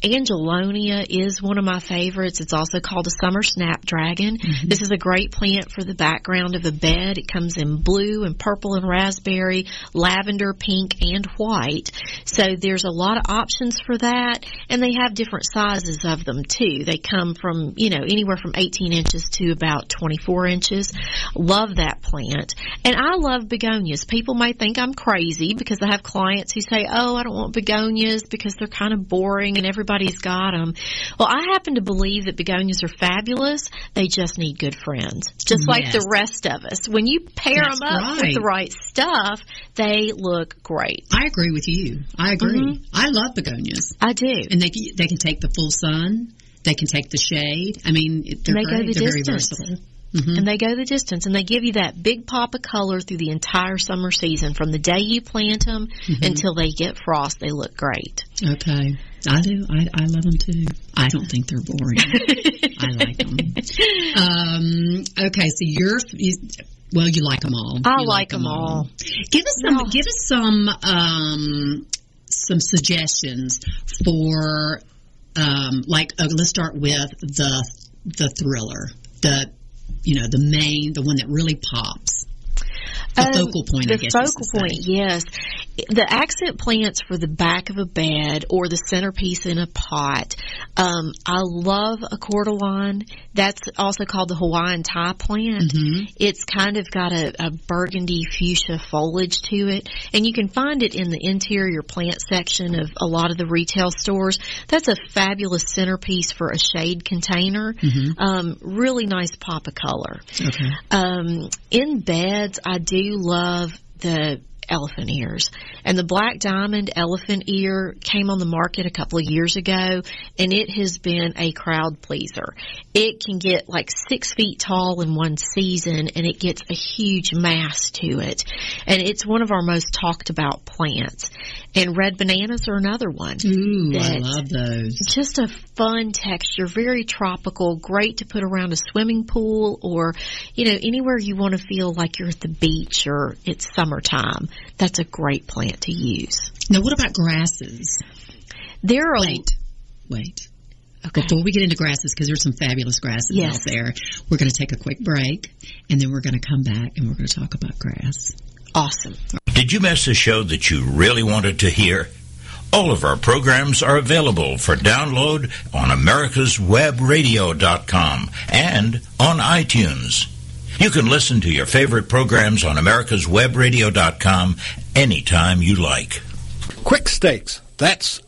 Angelonia is one of my favorites. It's also called a summer snapdragon. Mm-hmm. This is a great plant for the background of a bed. It comes in blue and purple and raspberry, lavender, pink, and white. So there's a lot of options for that, and they have different sizes of them too. They come from, you know, anywhere from 18 inches to about 24 inches. Love that plant. And I love begonias. People may think I'm crazy because I have clients who say, oh, I don't want begonias because they're kind of boring and everybody's got them. Well, I happen to believe that begonias are fabulous. They just need good friends. Just like the rest of us. When you pair That's them up right. with the right stuff, they look great. I agree with you. I agree. Mhm. I love begonias, I do. and they can- they can take the full sun. They can take the shade. I mean, they're they great. the they're very versatile. Mhm. and they go the distance and they give you that big pop of color through the entire summer season from the day you plant them Mm-hmm. until they get frost they look great Okay. I do. I, I love them too. I don't think they're boring. I like them. Um, okay, so you're, you, well, you like them all. I You like 'em all. Give us some, No. give us some, um, some suggestions for, um, like, uh, let's start with the, the thriller, the, you know, the main, the one that really pops. The Um, focal point, the I guess. is focal point yes the accent plants for the back of a bed or the centerpiece in a pot. Um, i love a cordyline that's also called the hawaiian ti plant. Mhm. it's kind of got a, a burgundy fuchsia foliage to it. And you can find it in the interior plant section of a lot of the retail stores. That's a fabulous centerpiece for a shade container. Mhm. um, really nice pop of color. Okay. um, in beds, I do love the elephant ears. And the black diamond elephant ear came on the market a couple of years ago and it has been a crowd pleaser. It can get like six feet tall in one season and it gets a huge mass to it. And it's one of our most talked about plants. And red bananas are another one. Ooh, I love those. just a fun texture, very tropical, great to put around a swimming pool or, you know, anywhere you want to feel like you're at the beach or it's summertime. That's a great plant to use. Now, what about grasses? There are Wait, wait. Okay. Before we get into grasses, because there's some fabulous grasses Yes. out there, we're going to take a quick break, and then we're going to come back and we're going to talk about grass. Awesome. Did you miss a show that you really wanted to hear? All of our programs are available for download on americaswebradio.com and on iTunes. You can listen to your favorite programs on americaswebradio.com anytime you like. Quik Stakes, that's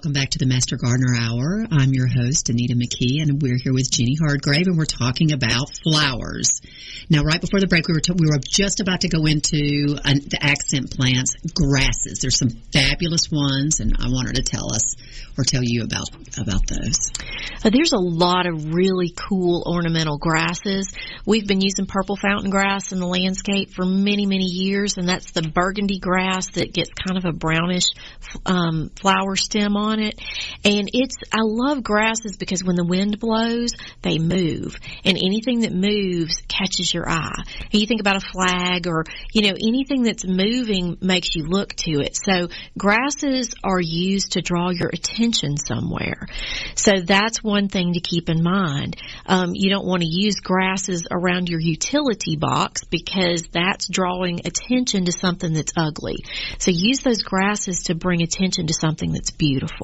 Welcome back to the Master Gardener Hour. I'm your host, Anita McKee, and we're here with Jenny Hardgrave, and we're talking about flowers. Now, right before the break, we were we were just about to go into uh, the accent plants, grasses. There's some fabulous ones, and I want her to tell us or tell you about about those. Uh, there's a lot of really cool ornamental grasses. We've been using purple fountain grass in the landscape for many, many years, and that's the burgundy grass that gets kind of a brownish um, flower stem on it. And it's, I love grasses because when the wind blows, they move, and anything that moves catches your eye. And you think about a flag or, you know, anything that's moving makes you look to it. So grasses are used to draw your attention somewhere. So that's one thing to keep in mind. Um, you don't want to use grasses around your utility box because that's drawing attention to something that's ugly. So use those grasses to bring attention to something that's beautiful.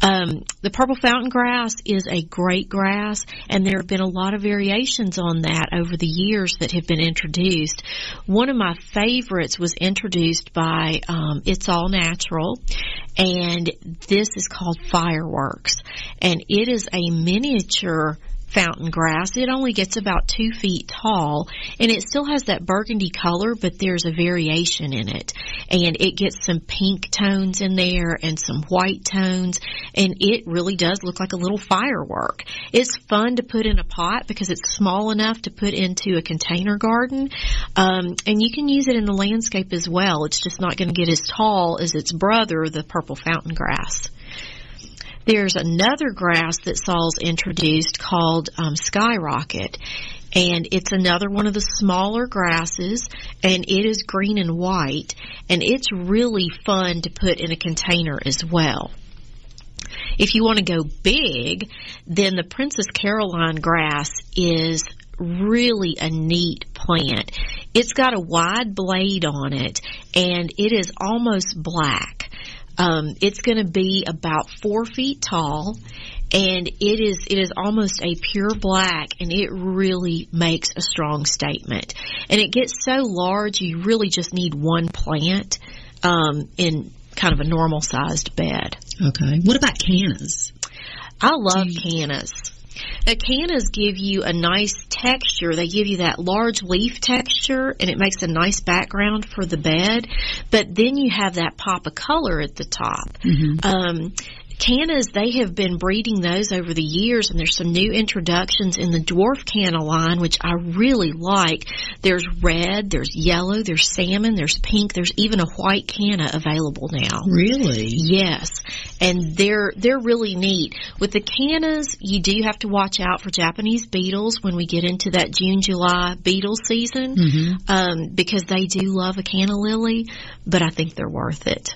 Um, the purple fountain grass is a great grass, and there have been a lot of variations on that over the years that have been introduced. One of my favorites was introduced by um, It's All Natural, and this is called Fireworks, and it is a miniature fountain grass. It only gets about two feet tall and it still has that burgundy color, but there's a variation in it. And it gets some pink tones in there and some white tones and it really does look like a little firework. It's fun to put in a pot because it's small enough to put into a container garden. Um, and you can use it in the landscape as well. It's just not going to get as tall as its brother, the purple fountain grass. There's another grass that Saul's introduced called um, Skyrocket. And it's another one of the smaller grasses, and it is green and white, and it's really fun to put in a container as well. If you want to go big, then the Princess Caroline grass is really a neat plant. It's got a wide blade on it, and it is almost black. Um, it's going to be about four feet tall, and it is it is almost a pure black, and it really makes a strong statement. And it gets so large, you really just need one plant um, in kind of a normal sized bed. Okay. What about cannas? I love cannas. Now, cannas give you a nice texture. They give you that large leaf texture, and it makes a nice background for the bed. But then you have that pop of color at the top. Um, Cannas, they have been breeding those over the years, and there's some new introductions in the dwarf canna line, which I really like. There's red, there's yellow, there's salmon, there's pink, there's even a white canna available now. Really? Yes, and they're they're really neat. With the cannas, you do have to watch out for Japanese beetles when we get into that June July beetle season, Mm-hmm. um, because they do love a canna lily. But I think they're worth it.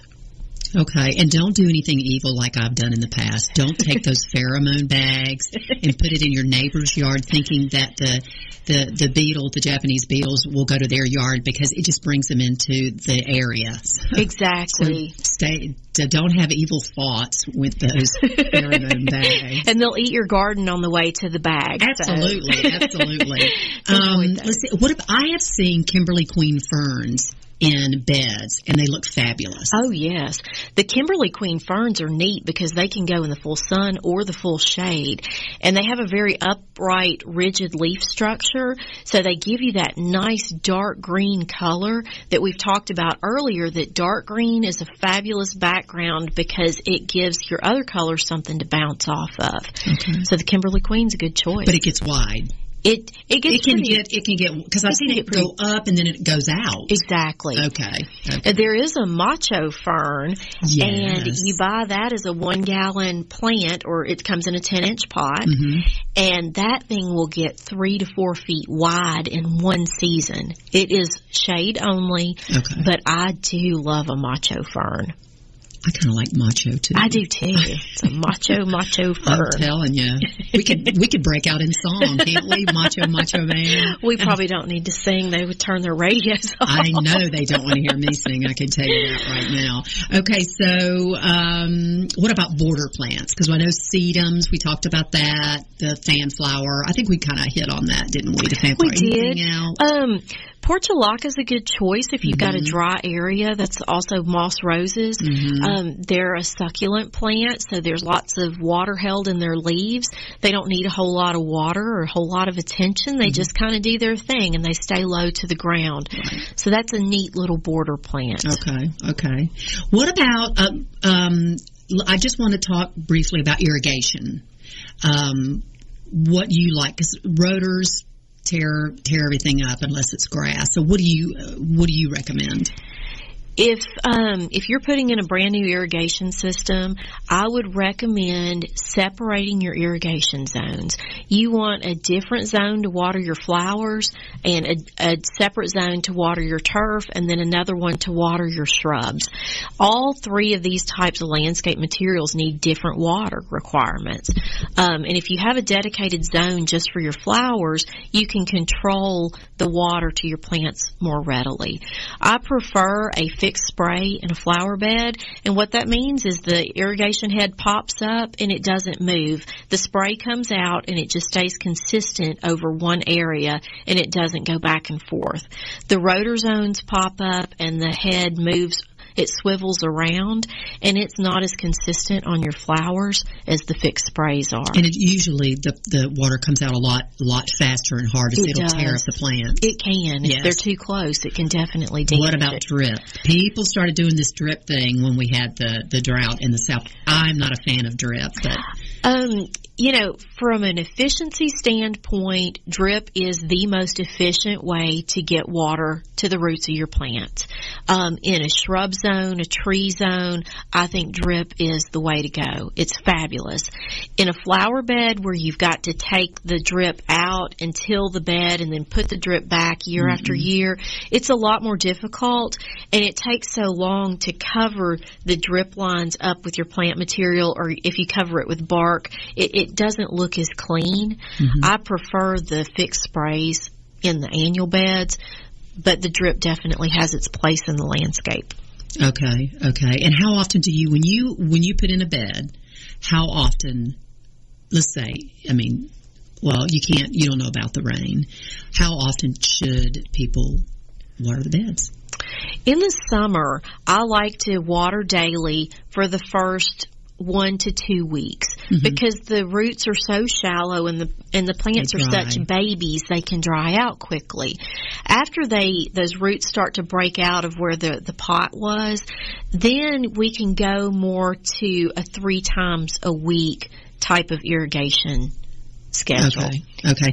Okay, and don't do anything evil like I've done in the past. Don't take those pheromone bags and put it in your neighbor's yard, thinking that the the the beetle, the Japanese beetles, will go to their yard because it just brings them into the area. So, Exactly. stay. so Don't have evil thoughts with those pheromone bags. and they'll eat your garden on the way to the bag. so- Absolutely, absolutely. Um, let's see. What if I have seen Kimberly Queen ferns in beds, and they look fabulous. Oh yes, the Kimberly Queen ferns are neat because they can go in the full sun or the full shade, and they have a very upright, rigid leaf structure, so they give you that nice dark green color that we've talked about earlier. That dark green is a fabulous background because it gives your other colors something to bounce off of. Okay. So the Kimberly Queen's a good choice. But it gets wide. It it gets It can pretty- get. It can get because I've seen it get go up and then it goes out. exactly. Okay. okay. There is a macho fern, Yes. and you buy that as a one gallon plant, or it comes in a 10 inch pot, Mhm. and that thing will get three to four feet wide in one season. It is shade only, Okay. but I do love a macho fern. I kind of like macho too. I do too. It's a macho, macho I'm telling you, we could we could break out in song, can't we? Macho, macho man. We probably don't need to sing. They would turn their radios off. I know they don't want to hear me sing. I can tell you that right now. Okay, so um, what about border plants? Because I know sedums. We talked about that. The fanflower. I think we kind of hit on that, didn't we? The fanflower. We did. Um, portulaca is a good choice if you've got a Mhm. dry area. That's also moss roses. Mhm. Um, they're a succulent plant, so there's lots of water held in their leaves. They don't need a whole lot of water or a whole lot of attention. They just kind of do their thing and they stay low to the ground. So that's a neat little border plant. Okay, okay. What about? Uh, um, I just want to talk briefly about irrigation. Um, what you like? Because rotors tear tear everything up unless it's grass. So what do you uh, what do you recommend? If um, if you're putting in a brand new irrigation system, I would recommend separating your irrigation zones. You want a different zone to water your flowers, and a, a separate zone to water your turf, and then another one to water your shrubs. All three of these types of landscape materials need different water requirements. Um, and if you have a dedicated zone just for your flowers, you can control the water to your plants more readily. I prefer a fixed spray in a flower bed, and what that means is the irrigation head pops up and it doesn't move. The spray comes out and it just stays consistent over one area and it doesn't go back and forth. The rotor zones pop up and the head moves it swivels around and it's not as consistent on your flowers as the fixed sprays are. And it usually the the water comes out a lot lot faster and harder. It it'll tear up the plant. It can. Yes. If they're too close, it can definitely damage What about it. drip? People started doing this drip thing when we had the the drought in the south. I'm not a fan of drip, but Um, you know, from an efficiency standpoint, drip is the most efficient way to get water to the roots of your plant. Um, in a shrub zone, a tree zone, I think drip is the way to go. It's fabulous. In a flower bed where you've got to take the drip out and till the bed and then put the drip back year after year, it's a lot more difficult and it takes so long to cover the drip lines up with your plant material or if you cover it with bark, it, it doesn't look as clean. Mm-hmm. I prefer the fixed sprays in the annual beds, but the drip definitely has its place in the landscape. okay, okay. And how often do you when you when you put in a bed? How often? Let's say, I mean, well, you can't. You don't know about the rain. How often should people water the beds? In the summer, I like to water daily for the first one to two weeks Mm-hmm. because the roots are so shallow and the and the plants are such babies they can dry out quickly. After they those roots start to break out of where the the pot was, then we can go more to a three times a week type of irrigation schedule. Okay. Okay.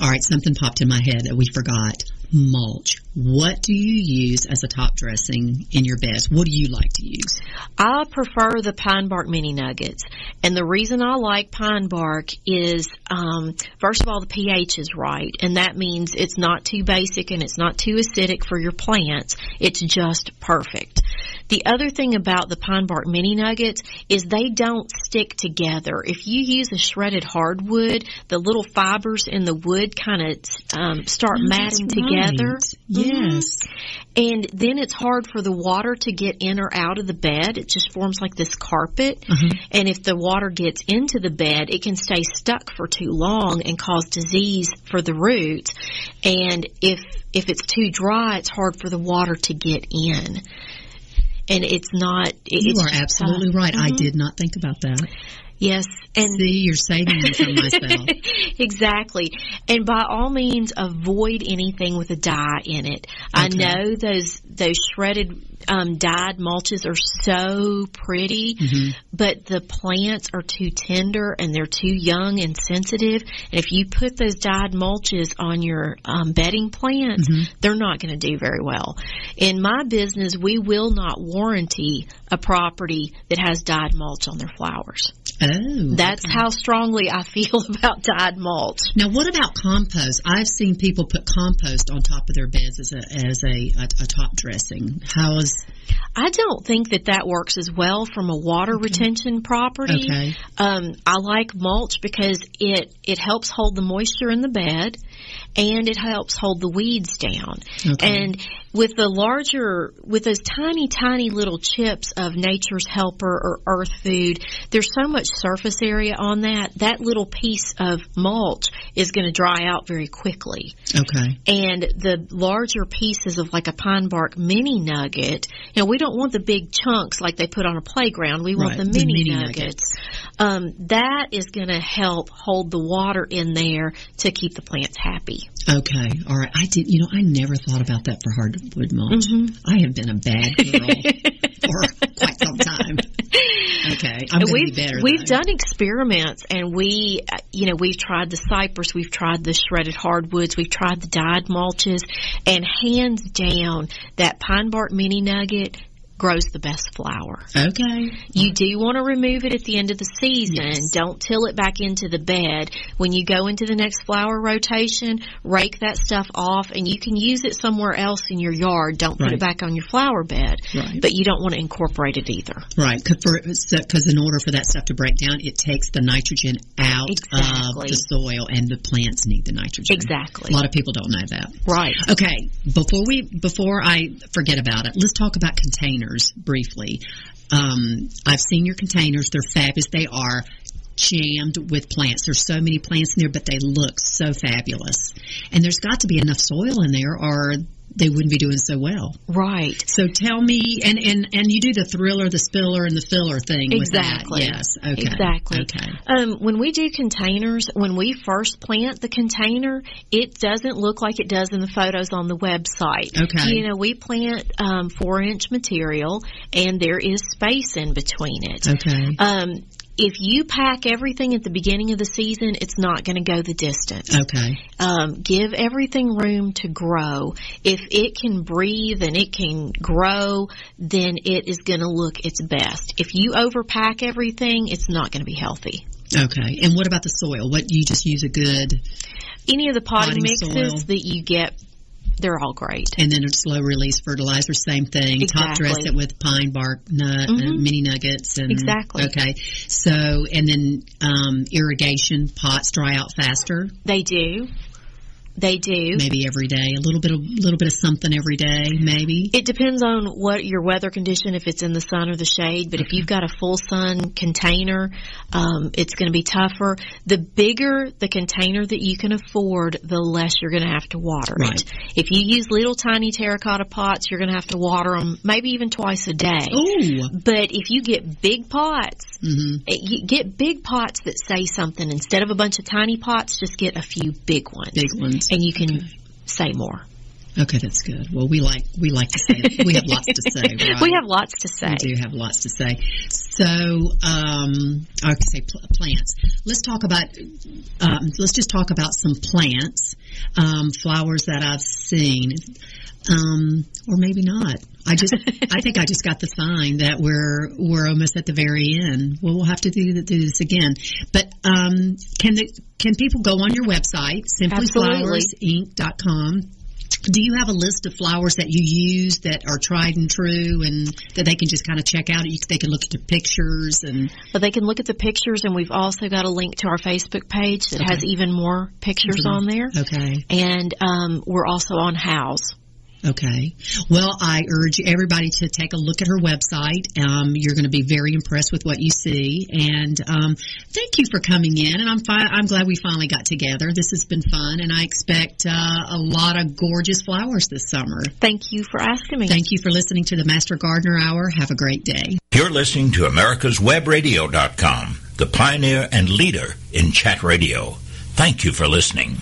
All right. Something popped in my head that we forgot. Mulch. What do you use as a top dressing in your beds? What do you like to use? I prefer the pine bark mini nuggets. And the reason I like pine bark is, um, first of all, the pH is right. And that means it's not too basic and it's not too acidic for your plants. It's just perfect. The other thing about the pine bark mini nuggets is they don't stick together. If you use a shredded hardwood, the little fibers in the wood kind of um, start Oh, matting that's together. Mm-hmm. Yes. And then it's hard for the water to get in or out of the bed. It just forms like this carpet. Mm-hmm. And if the water gets into the bed, it can stay stuck for too long and cause disease for the roots. And if, if it's too dry, it's hard for the water to get in. And it's not, it- You are absolutely tough. right. I Mhm. did not think about that. Yes. And See, you're saving me from myself. exactly. And by all means, avoid anything with a dye in it. I know those those shredded um, dyed mulches are so pretty, Mm-hmm. but the plants are too tender and they're too young and sensitive. And if you put those dyed mulches on your um, bedding plants, Mm-hmm. they're not going to do very well. In my business, we will not warranty a property that has dyed mulch on their flowers. Oh. That's how strongly I feel about dyed mulch. Now, what about compost? I've seen people put compost on top of their beds as a as a, a, a top dressing. How is I don't think that that works as well from a water retention property. Okay. Um, I like mulch because it it helps hold the moisture in the bed, and it helps hold the weeds down. Okay. And with the larger, with those tiny, tiny little chips of nature's helper or earth food, there's so much surface area on that. That little piece of mulch is going to dry out very quickly. okay? And the larger pieces of like a pine bark mini nugget, you know, we don't want the big chunks like they put on a playground. We want Right, the the mini, mini nuggets. Um, that is going to help hold the water in there to keep the plants happy. Okay, all right. I did. You know, I never thought about that for hardwood mulch. Mm-hmm. I have been a bad girl for quite some time. Okay, I'm going to be we've better. we've though. done experiments and we you know we've tried the cypress we've tried the shredded hardwoods we've tried the dyed mulches and hands down that pine bark mini nugget grows the best flower Okay, You do want to remove it at the end of the season. Yes. Don't till it back into the bed. When you go into the next flower rotation, rake that stuff off and you can use it somewhere else in your yard. Don't put Right. it back on your flower bed. Right. But you don't want to incorporate it either. right. Because in order for that stuff to break down, it takes the nitrogen out Exactly. of the soil, and the plants need the nitrogen. Exactly. A lot of people don't know that. Right. Okay, before we before I forget about it, let's talk about containers briefly. Um, I've seen your containers; they're fabulous. They are jammed with plants. There's so many plants in there, but they look so fabulous. And there's got to be enough soil in there, or they wouldn't be doing so well. Right. So tell me, and and and you do the thriller, the spiller, and the filler thing. with that. Exactly. Yes. Okay. Exactly. Okay. Um, when we do containers, when we first plant the container, it doesn't look like it does in the photos on the website. Okay. You know, we plant um, four inch material, and there is space in between it. Okay. Um, if you pack everything at the beginning of the season, it's not going to go the distance. Okay. Um, give everything room to grow. If it can breathe and it can grow, then it is going to look its best. If you overpack everything, it's not going to be healthy. Okay. And what about the soil? What you just use a good, Any of the potting Potting mixes soil. that you get, they're all great. and then a slow release fertilizer, same thing. Exactly. Top dress it with pine bark nut, uh, Mhm. mini nuggets, and Exactly. Okay. So, and then um, irrigation pots dry out faster. They do. They do. Maybe every day, a little bit of little bit of something every day, maybe. It depends on what your weather condition, if it's in the sun or the shade. But if you've got a full sun container, um, it's going to be tougher. The bigger the container that you can afford, the less you're going to have to water Right. it. If you use little tiny terracotta pots, you're going to have to water them maybe even twice a day. Oh, But if you get big pots, hmm eh, you get big pots that say something instead of a bunch of tiny pots. Just get a few big ones, big ones. And you can say more. Okay, that's good. Well, we like we like to say we have lots to say. Right? We have lots to say. We do have lots to say. So, um, I could say pl- plants. Let's talk about. Um, let's just talk about some plants, um, flowers that I've seen, um, or maybe not. I just, I think I just got the sign that we're we're almost at the very end. Well, we'll have to do, do this again. But um, can the can people go on your website simplyflowersinc.com? Do you have a list of flowers that you use that are tried and true, and that they can just kind of check out? They can look at the pictures and But they can look at the pictures, and we've also got a link to our Facebook page that has even more pictures on there. okay, And um, we're also on Houzz. Okay. Well, I urge everybody to take a look at her website. Um, you're going to be very impressed with what you see, and um, thank you for coming in. And I'm fi- I'm glad we finally got together. This has been fun, and I expect uh, a lot of gorgeous flowers this summer. Thank you for asking me. Thank you for listening to the Master Gardener Hour. Have a great day. You're listening to America'sWebRadio.com, the pioneer and leader in chat radio. Thank you for listening.